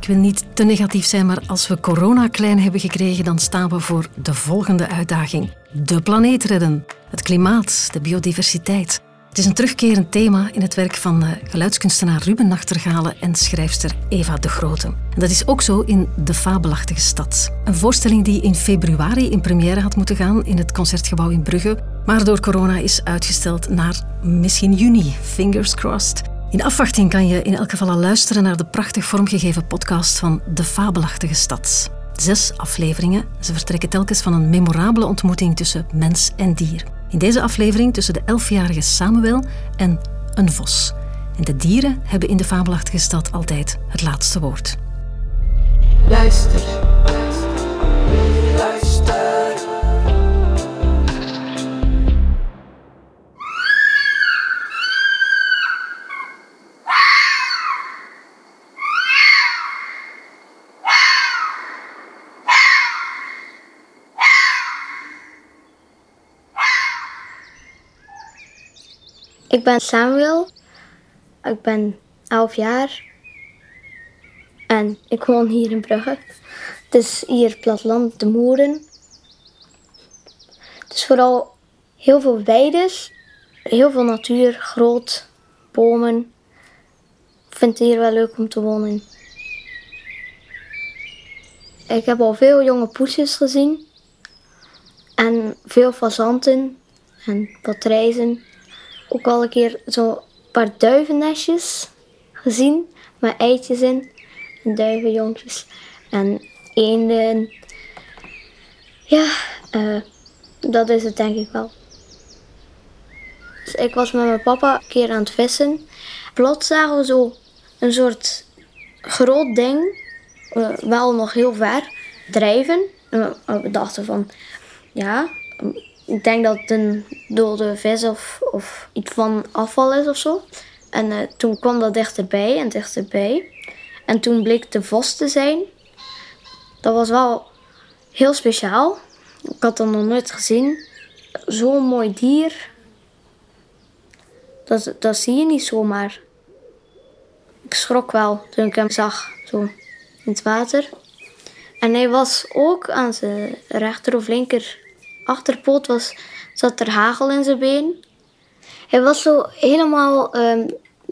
Ik wil niet te negatief zijn, maar als we corona klein hebben gekregen, dan staan we voor de volgende uitdaging. De planeet redden, het klimaat, de biodiversiteit. Het is een terugkerend thema in het werk van eh, geluidskunstenaar Ruben Nachtergalen en schrijfster Eva de Grote. En dat is ook zo in De Fabelachtige Stad. Een voorstelling die in februari in première had moeten gaan in het Concertgebouw in Brugge, maar door corona is uitgesteld naar misschien juni. Fingers crossed. In afwachting kan je in elk geval al luisteren naar de prachtig vormgegeven podcast van De Fabelachtige Stad. Zes afleveringen. Ze vertrekken telkens van een memorabele ontmoeting tussen mens en dier. In deze aflevering tussen de elfjarige Samuel en een vos. En de dieren hebben in de fabelachtige stad altijd het laatste woord. Luister. Ik ben Samuel. Ik ben 11 jaar. En ik woon hier in Brugge. Het is hier platteland, de Moeren. Het is vooral heel veel weides, heel veel natuur, groot, bomen. Ik vind het hier wel leuk om te wonen. Ik heb al veel jonge poesjes gezien. En veel fazanten en patrijzen ook al een keer zo'n paar duivennestjes gezien met eitjes in. En en eenden. Ja, uh, dat is het denk ik wel. Dus ik was met mijn papa een keer aan het vissen. Plots zagen we zo een soort groot ding, uh, wel nog heel ver, drijven. We dachten van, ja, ik denk dat het een dode vis of, of iets van afval is of zo. En uh, toen kwam dat dichterbij en dichterbij. En toen bleek de vos te zijn. Dat was wel heel speciaal. Ik had dat nog nooit gezien. Zo'n mooi dier. Dat, dat zie je niet zomaar. Ik schrok wel toen ik hem zag, zo in het water. En hij was ook aan zijn rechter of linker achterpoot was, zat er hagel in zijn been. Hij was zo helemaal um,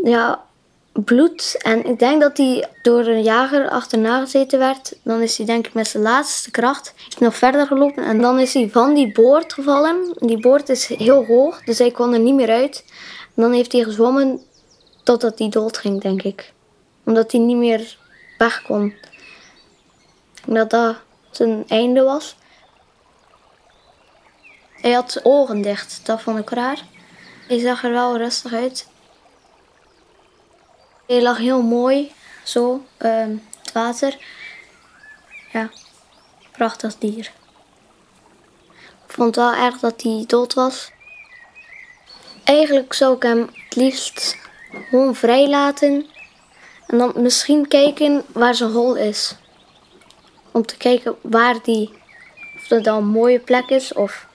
ja, bloed. En ik denk dat hij door een jager achterna gezeten werd. Dan is hij denk ik met zijn laatste kracht nog verder gelopen. En dan is hij van die boord gevallen. Die boord is heel hoog, dus hij kon er niet meer uit. Dan heeft hij gezwommen totdat hij dood ging, denk ik. Omdat hij niet meer weg kon. Dat dat zijn einde was. Hij had ogen dicht, dat vond ik raar. Hij zag er wel rustig uit. Hij lag heel mooi, zo, uh, het water. Ja, prachtig dier. Ik vond wel erg dat hij dood was. Eigenlijk zou ik hem het liefst gewoon vrij laten. En dan misschien kijken waar zijn hol is. Om te kijken waar die, of dat dan een mooie plek is of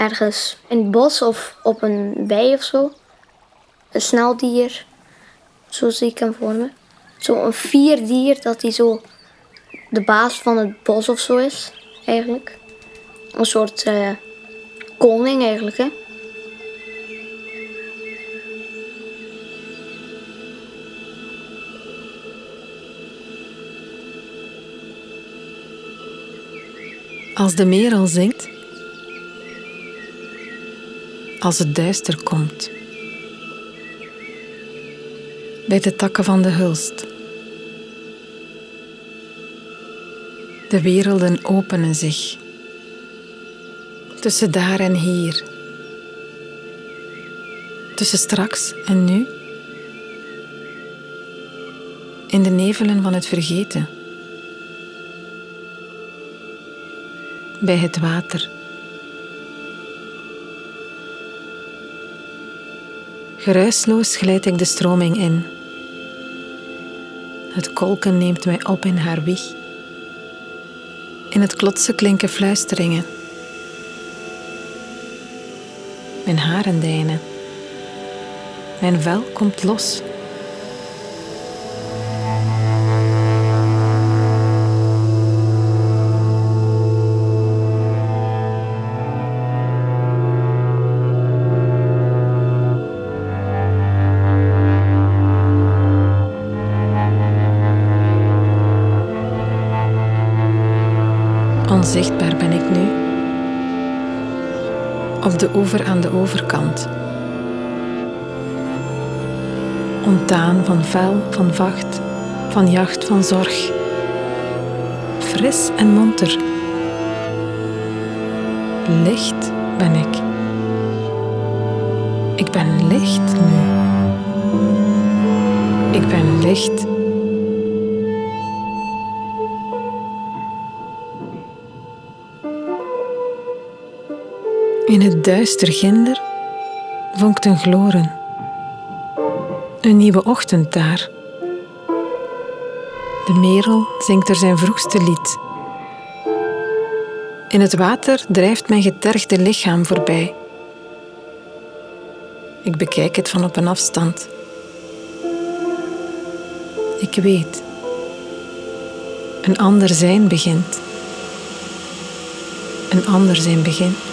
ergens in het bos of op een wei of zo. Een sneldier. Zo zie ik hem voor me. Zo'n vierdier dat hij zo de baas van het bos of zo is, eigenlijk. Een soort uh, koning eigenlijk, hè. Als de meer al zingt, als het duister komt. Bij de takken van de hulst. De werelden openen zich. Tussen daar en hier. Tussen straks en nu. In de nevelen van het vergeten. Bij het water. Geruisloos glijd ik de stroming in. Het kolken neemt mij op in haar wieg. In het klotsen klinken fluisteringen. Mijn haren deinen. Mijn vel komt los. Onzichtbaar ben ik nu. Op de oever aan de overkant. Ontaan van vuil, van vacht, van jacht, van zorg. Fris en monter. Licht ben ik. Ik ben licht nu. Ik ben licht. In het duister ginder vonkt een gloren. Een nieuwe ochtend daar. De merel zingt er zijn vroegste lied. In het water drijft mijn getergde lichaam voorbij. Ik bekijk het van op een afstand. Ik weet. Een ander zijn begint. Een ander zijn begint.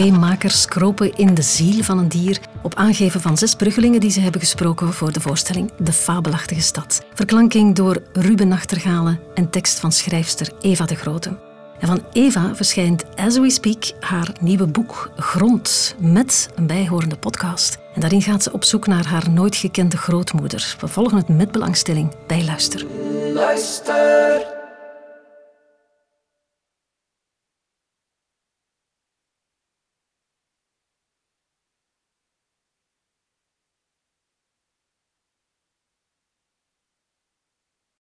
Twee makers kropen in de ziel van een dier op aangeven van zes bruggelingen die ze hebben gesproken voor de voorstelling De Fabelachtige Stad. Verklanking door Ruben Nachtergalen en tekst van schrijfster Eva de Grote. En van Eva verschijnt As We Speak haar nieuwe boek Grond met een bijhorende podcast. En daarin gaat ze op zoek naar haar nooit gekende grootmoeder. We volgen het met belangstelling bij Luister. Luister.